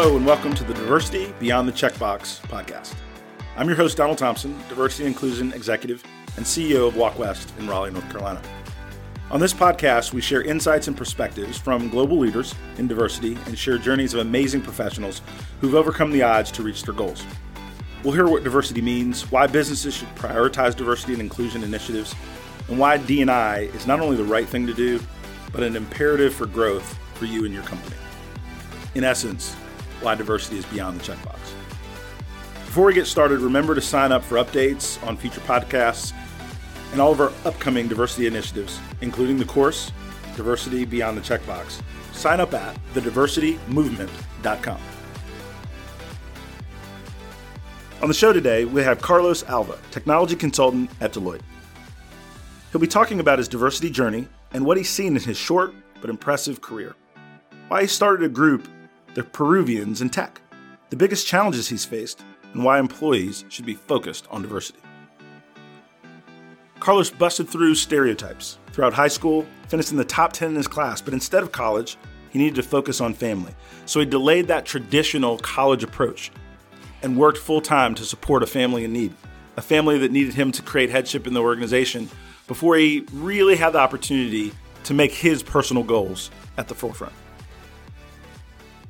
Hello, and welcome to the Diversity Beyond the Checkbox podcast. I'm your host, Donald Thompson, Diversity and Inclusion Executive and CEO of Walk West in Raleigh, North Carolina. On this podcast, we share insights and perspectives from global leaders in diversity and share journeys of amazing professionals who've overcome the odds to reach their goals. We'll hear what diversity means, why businesses should prioritize diversity and inclusion initiatives, and why D&I is not only the right thing to do, but an imperative for growth for you and your company. In essence, why diversity is beyond the checkbox. Before we get started, remember to sign up for updates on future podcasts and all of our upcoming diversity initiatives, including the course, Diversity Beyond the Checkbox. Sign up at thediversitymovement.com. On the show today, we have Carlos Alva, technology consultant at Deloitte. He'll be talking about his diversity journey and what he's seen in his short but impressive career. Why he started a group, the Peruvians in Tech, the biggest challenges he's faced, and why employees should be focused on diversity. Carlos busted through stereotypes throughout high school, finished in the top 10 in his class, but instead of college, he needed to focus on family. So he delayed that traditional college approach and worked full time to support a family in need, a family that needed him to create headship in the organization before he really had the opportunity to make his personal goals at the forefront.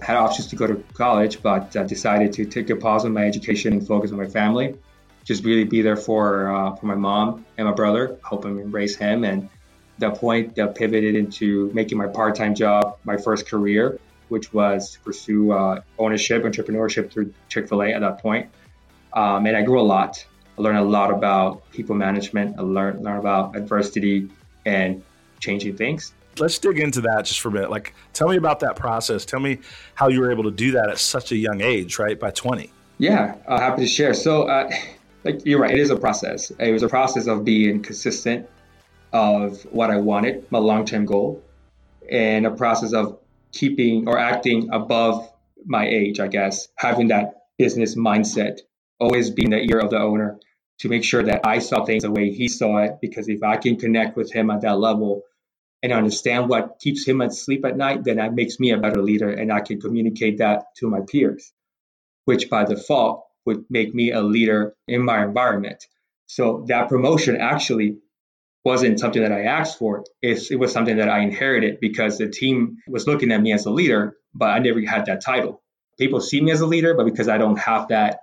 Had options to go to college, but uh, decided to take a pause on my education and focus on my family. Just really be there for uh, for my mom and my brother, help him raise him. And that point, uh, pivoted into making my part-time job my first career, which was to pursue uh, ownership, entrepreneurship through Chick-fil-A at that point. Um, and I grew a lot. I learned a lot about people management. I learned, learned about adversity and changing things let's dig into that just for a minute. Like, tell me about that process. Tell me how you were able to do that at such a young age, right? By 20. Yeah, uh, happy to share. So, uh, like you're right, it is a process. It was a process of being consistent of what I wanted, my long-term goal, and a process of keeping or acting above my age, I guess, having that business mindset, always being the ear of the owner to make sure that I saw things the way he saw it. Because if I can connect with him at that level, and understand what keeps him asleep at night, then that makes me a better leader and I can communicate that to my peers, which by default would make me a leader in my environment. So that promotion actually wasn't something that I asked for. It's, it was something that I inherited because the team was looking at me as a leader, but I never had that title. People see me as a leader, but because I don't have that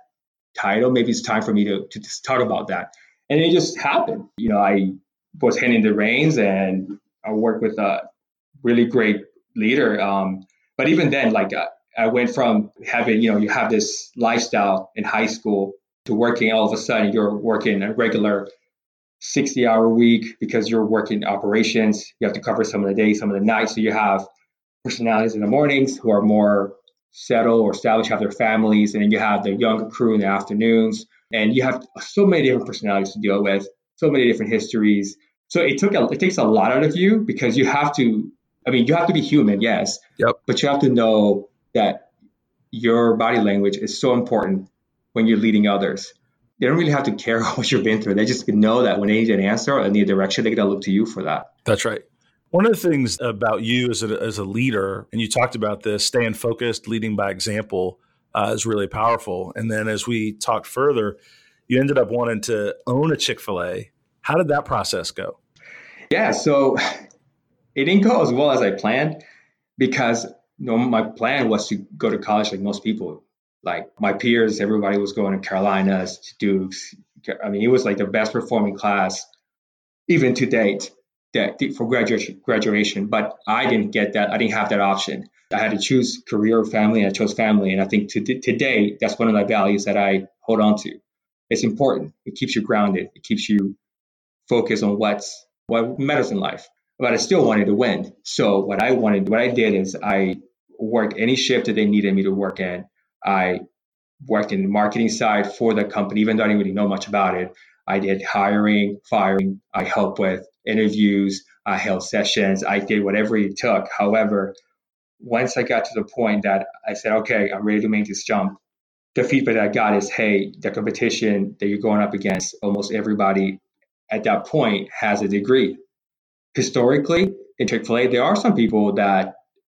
title, maybe it's time for me to, to just talk about that. And it just happened. You know, I was handing the reins and I work with a really great leader. Um, but even then, like uh, I went from having, you know, you have this lifestyle in high school to working all of a sudden you're working a regular 60 hour week because you're working operations. You have to cover some of the days, some of the nights. So you have personalities in the mornings who are more settled or established, have their families, and then you have the younger crew in the afternoons. And you have so many different personalities to deal with, so many different histories. So it took a, it takes a lot out of you because you have to. I mean, you have to be human, yes. Yep. But you have to know that your body language is so important when you're leading others. They don't really have to care what you've been through. They just know that when they need an answer or they need a direction, they're going to look to you for that. That's right. One of the things about you as a, as a leader, and you talked about this, staying focused, leading by example, uh, is really powerful. And then as we talked further, you ended up wanting to own a Chick fil A how did that process go? Yeah, so it didn't go as well as I planned because you know, my plan was to go to college like most people. Like my peers, everybody was going to Carolinas, to Dukes. I mean, it was like the best performing class, even to date, that for graduation. Graduation, but I didn't get that. I didn't have that option. I had to choose career or family, and I chose family. And I think to, today, that's one of my values that I hold on to. It's important. It keeps you grounded. It keeps you focus on what's what matters in life. But I still wanted to win. So what I wanted, what I did is I worked any shift that they needed me to work in. I worked in the marketing side for the company, even though I didn't really know much about it. I did hiring, firing. I helped with interviews. I held sessions. I did whatever it took. However, once I got to the point that I said, okay, I'm ready to make this jump, the feedback I got is, hey, the competition that you're going up against, almost everybody at that point has a degree. Historically, in Chick fil A, there are some people that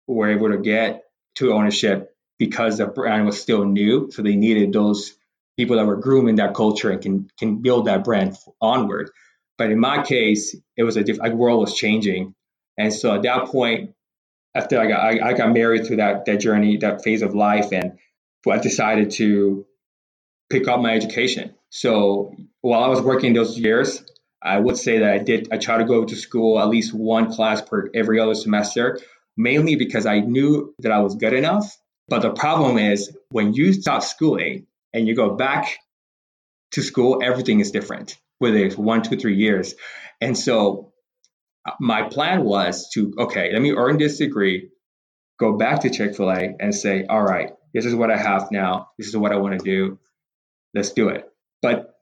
were able to get to ownership because the brand was still new. So they needed those people that were grooming that culture and can can build that brand onward. But in my case, it was a different world was changing, and so at that point, after I got I, I got married through that that journey, that phase of life, and I decided to pick up my education. So while I was working those years, I would say that I did I try to go to school at least one class per every other semester, mainly because I knew that I was good enough. But the problem is when you stop schooling and you go back to school, everything is different, whether it's one, two, three years. And so uh, my plan was to, okay, let me earn this degree, go back to Chick fil A and say, all right, this is what I have now. This is what I want to do. Let's do it. But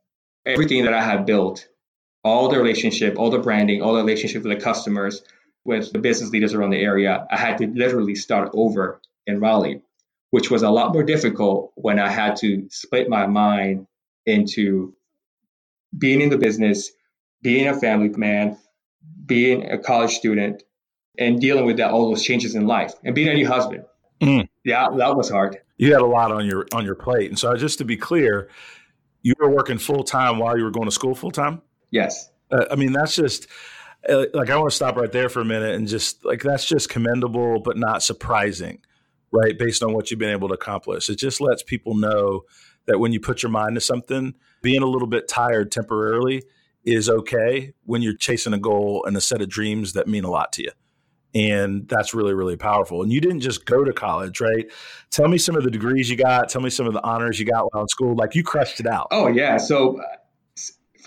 everything that I had built, all the relationship, all the branding, all the relationship with the customers, with the business leaders around the area, I had to literally start over in Raleigh, which was a lot more difficult when I had to split my mind into being in the business, being a family man, being a college student, and dealing with that all those changes in life, and being a new husband. Mm. Yeah, that was hard. You had a lot on your on your plate, and so just to be clear, you were working full time while you were going to school full time. Yes. Uh, I mean, that's just uh, like I want to stop right there for a minute and just like that's just commendable, but not surprising, right? Based on what you've been able to accomplish, it just lets people know that when you put your mind to something, being a little bit tired temporarily is okay when you're chasing a goal and a set of dreams that mean a lot to you. And that's really, really powerful. And you didn't just go to college, right? Tell me some of the degrees you got. Tell me some of the honors you got while in school. Like you crushed it out. Oh, yeah. So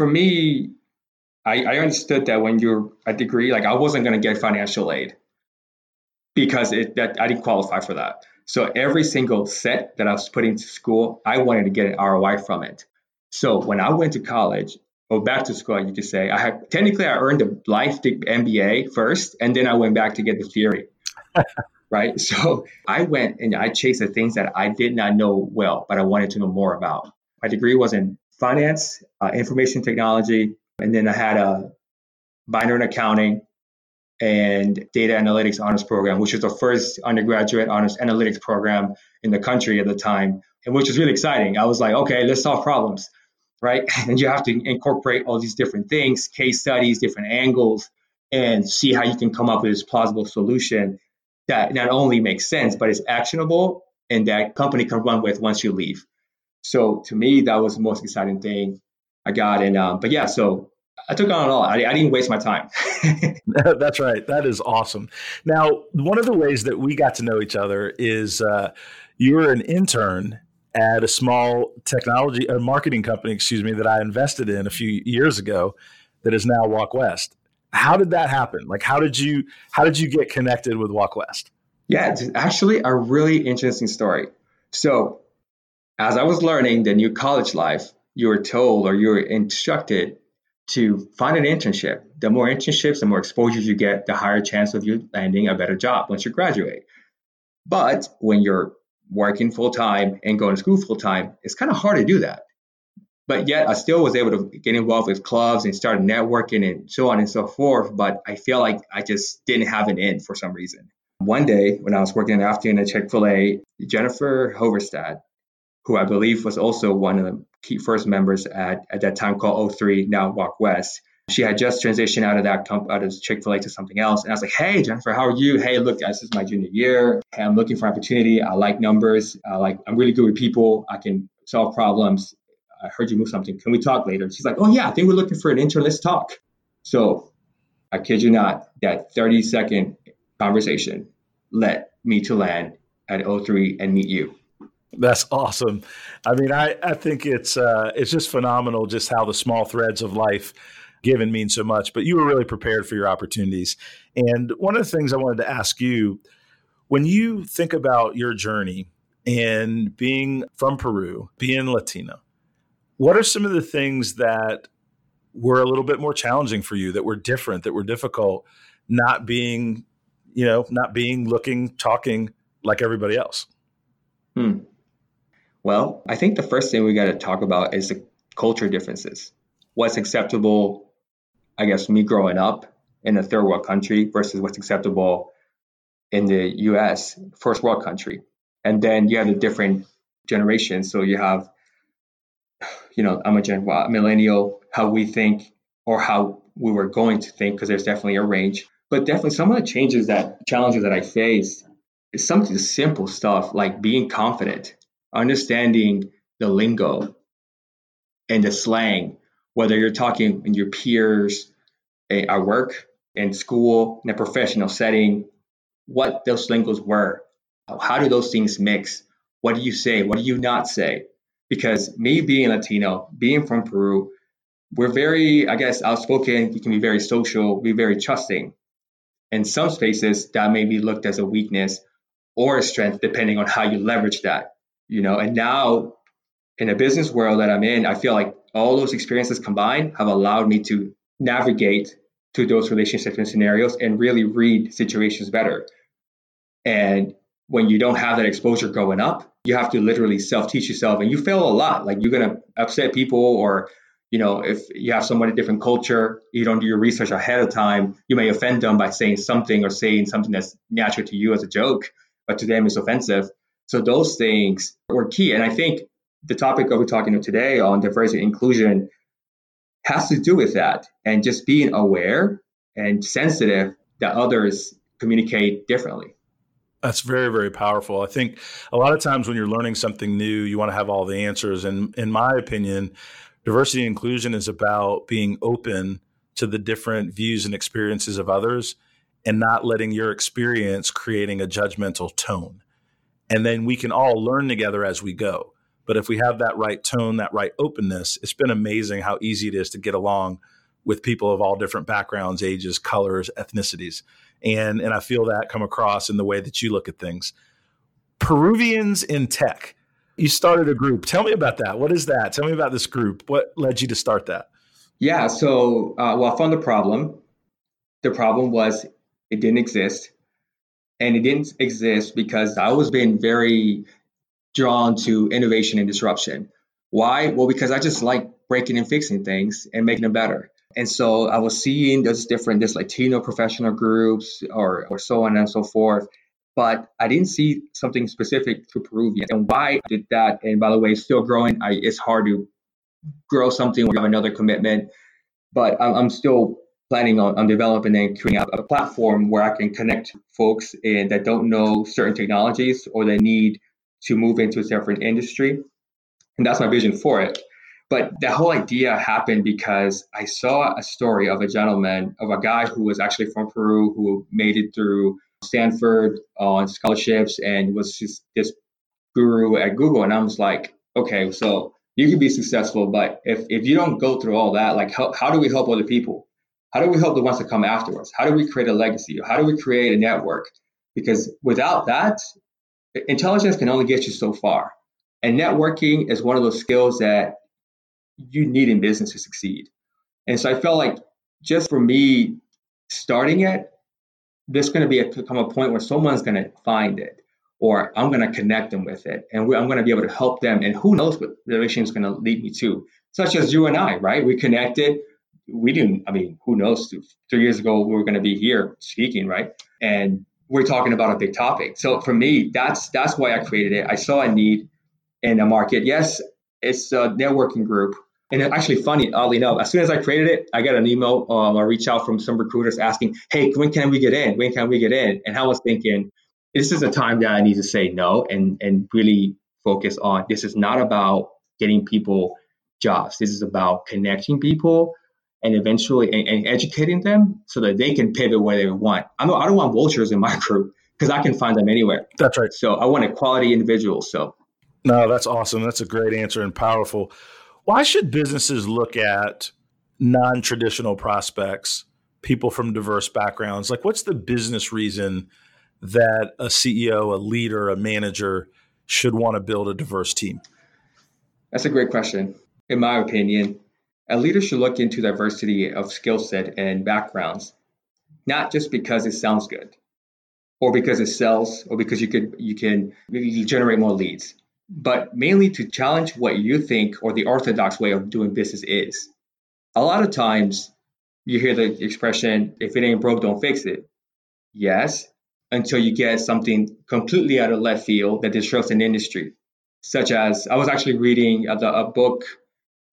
for me, I, I understood that when you're a degree, like I wasn't going to get financial aid because it, that I didn't qualify for that. So every single set that I was putting to school, I wanted to get an ROI from it. So when I went to college or back to school, you could say I had technically I earned a life MBA first, and then I went back to get the theory. right. So I went and I chased the things that I did not know well, but I wanted to know more about. My degree was in finance, uh, information technology, and then I had a minor in accounting and data analytics honors program, which was the first undergraduate honors analytics program in the country at the time, and which was really exciting. I was like, okay, let's solve problems, right? And you have to incorporate all these different things, case studies, different angles, and see how you can come up with this plausible solution that not only makes sense, but is actionable and that company can run with once you leave. So to me, that was the most exciting thing I got. And um, but yeah, so I took on it all. I, I didn't waste my time. That's right. That is awesome. Now, one of the ways that we got to know each other is uh, you were an intern at a small technology or marketing company, excuse me, that I invested in a few years ago that is now Walk West. How did that happen? Like how did you how did you get connected with Walk West? Yeah, it's actually a really interesting story. So, as I was learning the new college life, you were told or you were instructed to find an internship. The more internships, the more exposures you get, the higher chance of you landing a better job once you graduate. But when you're working full time and going to school full time, it's kind of hard to do that. But yet, I still was able to get involved with clubs and start networking and so on and so forth. But I feel like I just didn't have an in for some reason. One day, when I was working in the afternoon at Chick fil A, Jennifer Hoverstad, who I believe was also one of the key first members at, at that time called O3, now Walk West. She had just transitioned out of that comp- out of Chick Fil A to something else, and I was like, "Hey, Jennifer, how are you? Hey, look, this is my junior year. Hey, I'm looking for opportunity. I like numbers. I like I'm really good with people. I can solve problems. I heard you move something. Can we talk later?" She's like, "Oh yeah, I think we're looking for an intern. Let's talk." So, I kid you not, that 30 second conversation led me to land at O3 and meet you. That's awesome. I mean, I, I think it's uh, it's just phenomenal just how the small threads of life given mean so much. But you were really prepared for your opportunities. And one of the things I wanted to ask you, when you think about your journey and being from Peru, being Latina, what are some of the things that were a little bit more challenging for you, that were different, that were difficult, not being, you know, not being looking, talking like everybody else? Hmm. Well, I think the first thing we got to talk about is the culture differences. What's acceptable, I guess, me growing up in a third world country versus what's acceptable in the US, first world country. And then you have the different generations. So you have, you know, I'm a gen well, millennial, how we think or how we were going to think, because there's definitely a range. But definitely some of the changes that challenges that I faced is some of the simple stuff like being confident, understanding the lingo and the slang, whether you're talking in your peers eh, at work, in school, in a professional setting, what those lingos were. How do those things mix? What do you say? What do you not say? Because me being Latino, being from Peru, we're very, I guess, outspoken. We can be very social, be very trusting. In some spaces, that may be looked as a weakness or a strength, depending on how you leverage that. You know, and now in a business world that I'm in, I feel like all those experiences combined have allowed me to navigate to those relationships and scenarios and really read situations better. And when you don't have that exposure growing up, you have to literally self teach yourself and you fail a lot. Like you're going to upset people or you know, if you have someone a different culture, you don't do your research ahead of time, you may offend them by saying something or saying something that's natural to you as a joke, but to them is offensive. So those things were key. And I think the topic that we're talking about today on diversity inclusion has to do with that and just being aware and sensitive that others communicate differently. That's very, very powerful. I think a lot of times when you're learning something new, you want to have all the answers. And in my opinion, diversity and inclusion is about being open to the different views and experiences of others and not letting your experience creating a judgmental tone. And then we can all learn together as we go. But if we have that right tone, that right openness, it's been amazing how easy it is to get along with people of all different backgrounds, ages, colors, ethnicities. And and I feel that come across in the way that you look at things. Peruvians in tech. You started a group. Tell me about that. What is that? Tell me about this group. What led you to start that? Yeah. So, uh, well, I found the problem. The problem was it didn't exist. And it didn't exist because I was being very drawn to innovation and disruption. Why? Well, because I just like breaking and fixing things and making them better. And so I was seeing those different, this Latino professional groups or, or so on and so forth. But I didn't see something specific to Peruvian. And why I did that, and by the way, still growing, I, it's hard to grow something or have another commitment. But I'm, I'm still planning on, on developing and creating a, a platform where I can connect folks in, that don't know certain technologies or they need to move into a different industry. And that's my vision for it. But the whole idea happened because I saw a story of a gentleman, of a guy who was actually from Peru, who made it through Stanford on scholarships and was just this guru at Google. And I was like, okay, so you can be successful, but if, if you don't go through all that, like how, how do we help other people? How do we help the ones that come afterwards? How do we create a legacy? How do we create a network? Because without that, intelligence can only get you so far. And networking is one of those skills that you need in business to succeed. And so I felt like just for me starting it, there's going to be a, come a point where someone's going to find it or I'm going to connect them with it and I'm going to be able to help them. And who knows what the relation is going to lead me to, such as you and I, right? We connected. We didn't, I mean, who knows? Three years ago, we were going to be here speaking, right? And we're talking about a big topic. So for me, that's that's why I created it. I saw a need in the market. Yes, it's a networking group. And actually, funny, oddly enough, as soon as I created it, I got an email um, or reach out from some recruiters asking, "Hey, when can we get in? When can we get in?" And I was thinking, this is a time that I need to say no and and really focus on. This is not about getting people jobs. This is about connecting people and eventually and, and, educating them so that they can pivot where they want. I don't, I don't want vultures in my group because I can find them anywhere. That's right. So I want a quality individual. So no, that's awesome. That's a great answer and powerful. Why should businesses look at non-traditional prospects, people from diverse backgrounds? Like what's the business reason that a CEO, a leader, a manager should want to build a diverse team? That's a great question. In my opinion, a leader should look into diversity of skill set and backgrounds, not just because it sounds good or because it sells or because you could you can generate more leads, but mainly to challenge what you think or the orthodox way of doing business is. A lot of times you hear the expression, if it ain't broke, don't fix it. Yes, until you get something completely out of left field that disrupts an industry. Such as, I was actually reading uh, a, a book,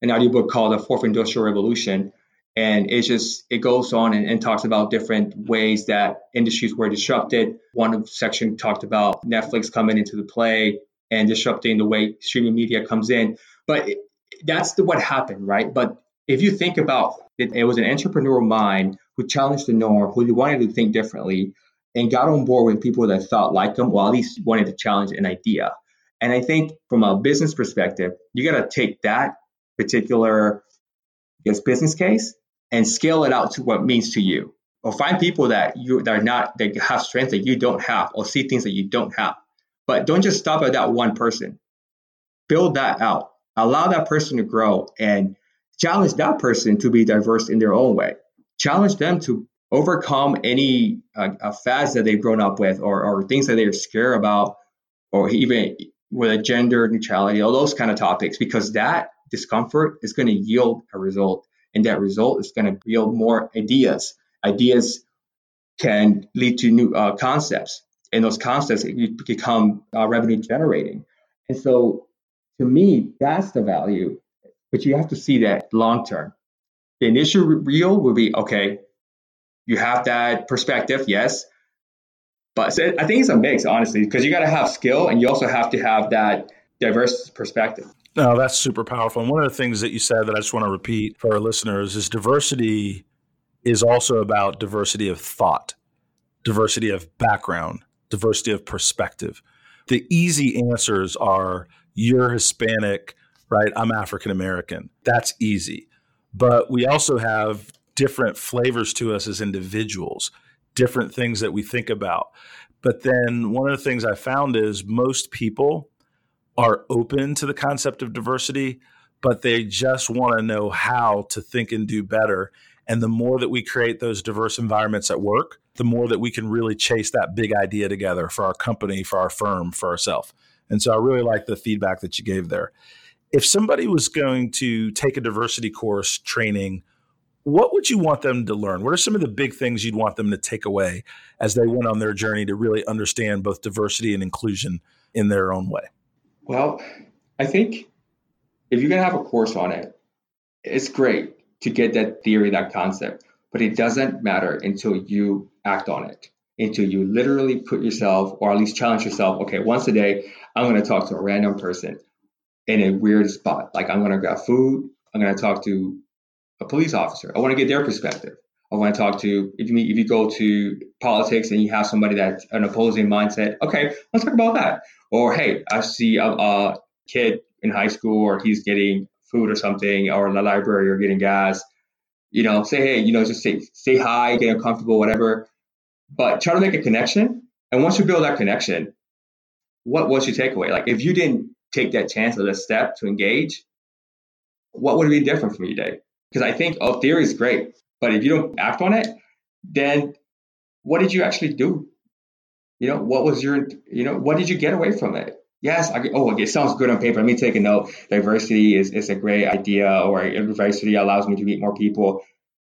an audiobook called The Fourth Industrial Revolution. And it just, it goes on and, and talks about different ways that industries were disrupted. One section talked about Netflix coming into the play and disrupting the way streaming media comes in. But it, that's the, what happened, right? But if you think about it, it was an entrepreneurial mind who challenged the norm, who wanted to think differently, and got on board with people that thought like them, or at least wanted to challenge an idea. And I think from a business perspective, you got to take that particular I guess, business case and scale it out to what means to you. Or find people that you that are not that have strengths that you don't have, or see things that you don't have. But don't just stop at that one person. Build that out. Allow that person to grow and challenge that person to be diverse in their own way. Challenge them to overcome any uh, uh, fads that they've grown up with or, or things that they're scared about, or even with a gender neutrality, all those kind of topics, because that discomfort is going to yield a result. And that result is going to yield more ideas. Ideas can lead to new uh, concepts, and those concepts become uh, revenue generating. And so, to me, that's the value. But you have to see that long term. The initial reel will be okay, you have that perspective, yes. But I think it's a mix, honestly, because you got to have skill and you also have to have that diverse perspective. No, that's super powerful. And one of the things that you said that I just want to repeat for our listeners is diversity is also about diversity of thought, diversity of background, diversity of perspective. The easy answers are you're Hispanic, right? I'm African American. That's easy. But we also have different flavors to us as individuals, different things that we think about. But then one of the things I found is most people are open to the concept of diversity, but they just want to know how to think and do better. And the more that we create those diverse environments at work, the more that we can really chase that big idea together for our company, for our firm, for ourselves. And so I really like the feedback that you gave there. If somebody was going to take a diversity course training what would you want them to learn? What are some of the big things you'd want them to take away as they went on their journey to really understand both diversity and inclusion in their own way? Well, I think if you're going to have a course on it, it's great to get that theory, that concept, but it doesn't matter until you act on it, until you literally put yourself, or at least challenge yourself. Okay, once a day, I'm going to talk to a random person in a weird spot. Like I'm going to grab food. I'm going to talk to a police officer. I want to get their perspective. I want to talk to if you if you go to politics and you have somebody that's an opposing mindset. Okay, let's talk about that. Or hey, I see a, a kid in high school, or he's getting food or something, or in the library, or getting gas. You know, say hey, you know, just say say hi, get uncomfortable, whatever. But try to make a connection. And once you build that connection, what was your takeaway? Like if you didn't take that chance or that step to engage, what would be different from your day? Because I think, oh, theory is great, but if you don't act on it, then what did you actually do? You know, what was your, you know, what did you get away from it? Yes, I, oh, okay, it sounds good on paper. Let me take a note. Diversity is, is a great idea, or diversity allows me to meet more people.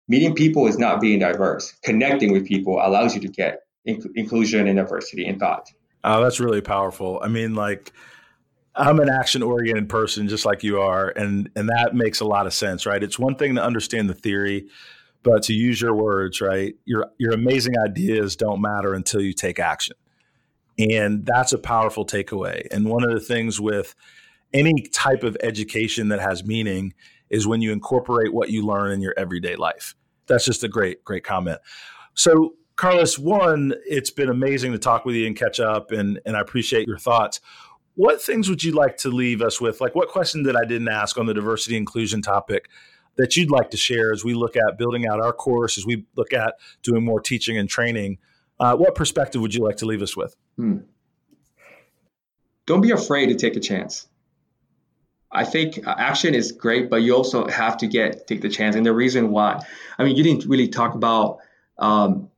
Meeting people is not being diverse. Connecting with people allows you to get inclusion and diversity in thought. Oh, that's really powerful. I mean, like, I'm an action oriented person just like you are and and that makes a lot of sense, right? It's one thing to understand the theory, but to use your words, right? Your your amazing ideas don't matter until you take action. And that's a powerful takeaway. And one of the things with any type of education that has meaning is when you incorporate what you learn in your everyday life. That's just a great great comment. So Carlos, one, it's been amazing to talk with you and catch up, and, and I appreciate your thoughts what things would you like to leave us with? Like, what question that I didn't ask on the diversity inclusion topic that you'd like to share as we look at building out our course, as we look at doing more teaching and training? Uh, what perspective would you like to leave us with? Hmm. Don't be afraid to take a chance. I think uh, action is great, but you also have to get take the chance. And the reason why, I mean, you didn't really talk about um,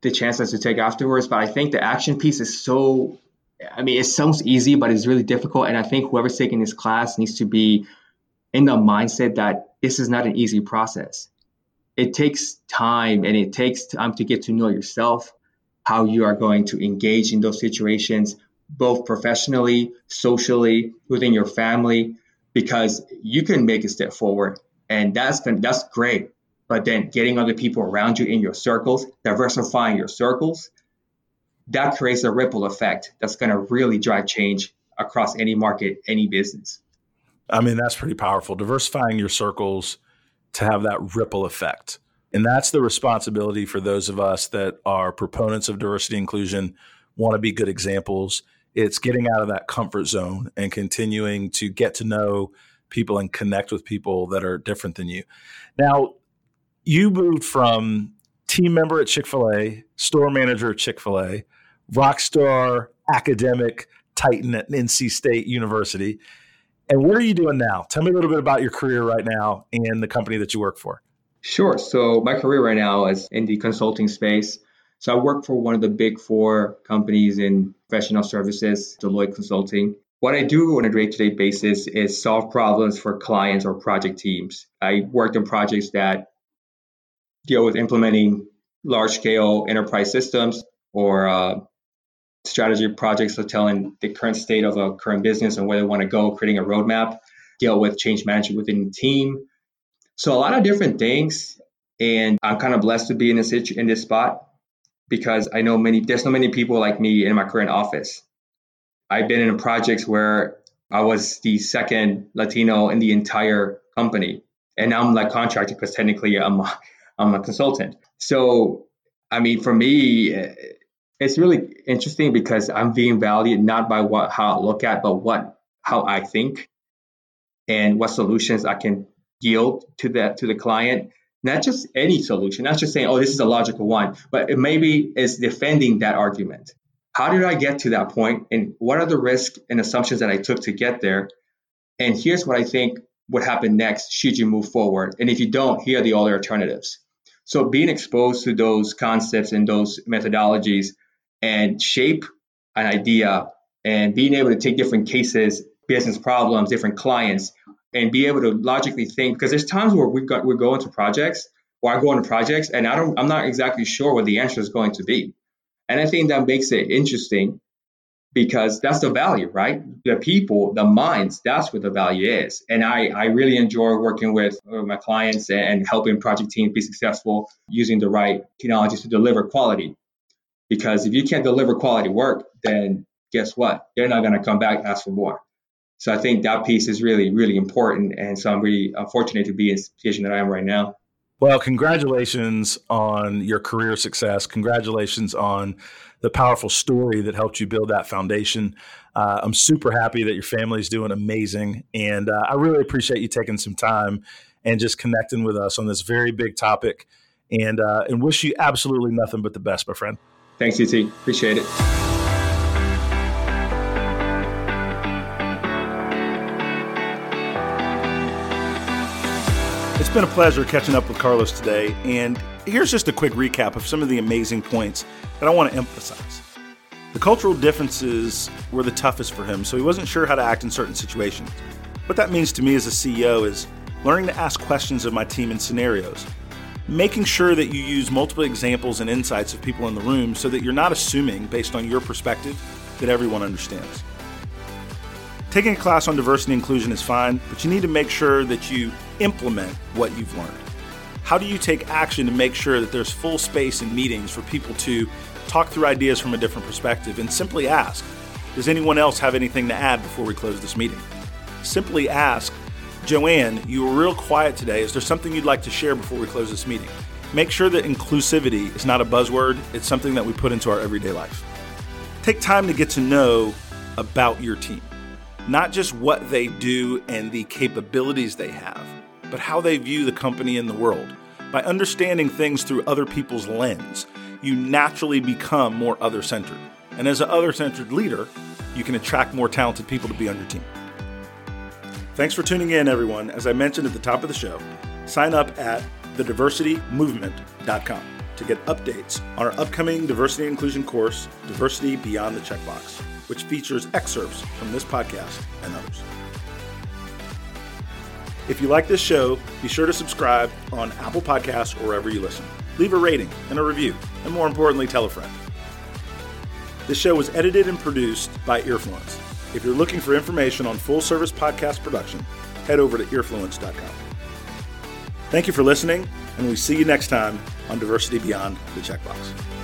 the chances to take afterwards, but I think the action piece is so I mean, it sounds easy, but it's really difficult. And I think whoever's taking this class needs to be in the mindset that this is not an easy process. It takes time and it takes time to get to know yourself. how you are going to engage in those situations, both professionally, socially, within your family, because you can make a step forward, and that's that's great. But then getting other people around you in your circles, diversifying your circles, that creates a ripple effect that's going to really drive change across any market, any business. I mean, that's pretty powerful. Diversifying your circles to have that ripple effect. And that's the responsibility for those of us that are proponents of diversity inclusion, want to be good examples. It's getting out of that comfort zone and continuing to get to know people and connect with people that are different than you. Now, you moved from team member at Chick fil A, store manager at Chick fil A, rock star academic titan at NC State University. And what are you doing now? Tell me a little bit about your career right now and the company that you work for. Sure. So, my career right now is in the consulting space. So, I work for one of the big four companies in professional services, Deloitte Consulting. What I do on a day to day basis is solve problems for clients or project teams. I worked on projects that deal with implementing large scale enterprise systems or uh, strategy projects, so telling the current state of a current business and where they want to go, creating a roadmap, deal with change management within the team. So a lot of different things. And I'm kind of blessed to be in this in this spot because I know many there's so many people like me in my current office. I've been in projects where I was the second Latino in the entire company. And now I'm like contracted because technically I'm a, I'm a consultant. So I mean, for me, eh, it's really interesting because I'm being valued not by what how I look at, but what how I think and what solutions I can yield to that to the client. Not just any solution, not just saying, oh, this is a logical one, but it maybe is defending that argument. How did I get to that point? And what are the risks and assumptions that I took to get there? And here's what I think would happen next should you move forward. And if you don't, here are the other alternatives. So being exposed to those concepts and those methodologies and shape an idea and being able to take different cases, business problems, different clients, and be able to logically think. Because there's times where we got we go into projects, or I go into projects, and I don't, I'm not exactly sure what the answer is going to be. And I think that makes it interesting because that's the value, right? The people, the minds, that's what the value is. And I, I really enjoy working with my clients and helping project teams be successful using the right technologies to deliver quality. Because if you can't deliver quality work, then guess what? They're not going to come back and ask for more. So I think that piece is really, really important. And so I'm really fortunate to be in the position that I am right now. Well, congratulations on your career success. Congratulations on the powerful story that helped you build that foundation. Uh, I'm super happy that your family is doing amazing. And uh, I really appreciate you taking some time and just connecting with us on this very big topic. And, uh, and wish you absolutely nothing but the best, my friend. Thanks, DT. Appreciate it. It's been a pleasure catching up with Carlos today. And here's just a quick recap of some of the amazing points that I want to emphasize. The cultural differences were the toughest for him, so he wasn't sure how to act in certain situations. What that means to me as a CEO is learning to ask questions of my team in scenarios making sure that you use multiple examples and insights of people in the room so that you're not assuming, based on your perspective, that everyone understands. Taking a class on diversity and inclusion is fine, but you need to make sure that you implement what you've learned. How do you take action to make sure that there's full space in meetings for people to talk through ideas from a different perspective and simply ask, Does anyone else have anything to add before we close this meeting? Simply ask, Joanne, you were real quiet today. Is there something you'd like to share before we close this meeting? Make sure that inclusivity is not a buzzword, it's something that we put into our everyday life. Take time to get to know about your team, not just what they do and the capabilities they have, but how they view the company and the world. By understanding things through other people's lens, you naturally become more other centered. And as an other centered leader, you can attract more talented people to be on your team. Thanks for tuning in, everyone. As I mentioned at the top of the show, sign up at thediversitymovement.com to get updates on our upcoming diversity inclusion course, Diversity Beyond the Checkbox, which features excerpts from this podcast and others. If you like this show, be sure to subscribe on Apple Podcasts or wherever you listen. Leave a rating and a review, and more importantly, tell a friend. This show was edited and produced by Earfluence. If you're looking for information on full service podcast production, head over to earfluence.com. Thank you for listening, and we see you next time on Diversity Beyond the Checkbox.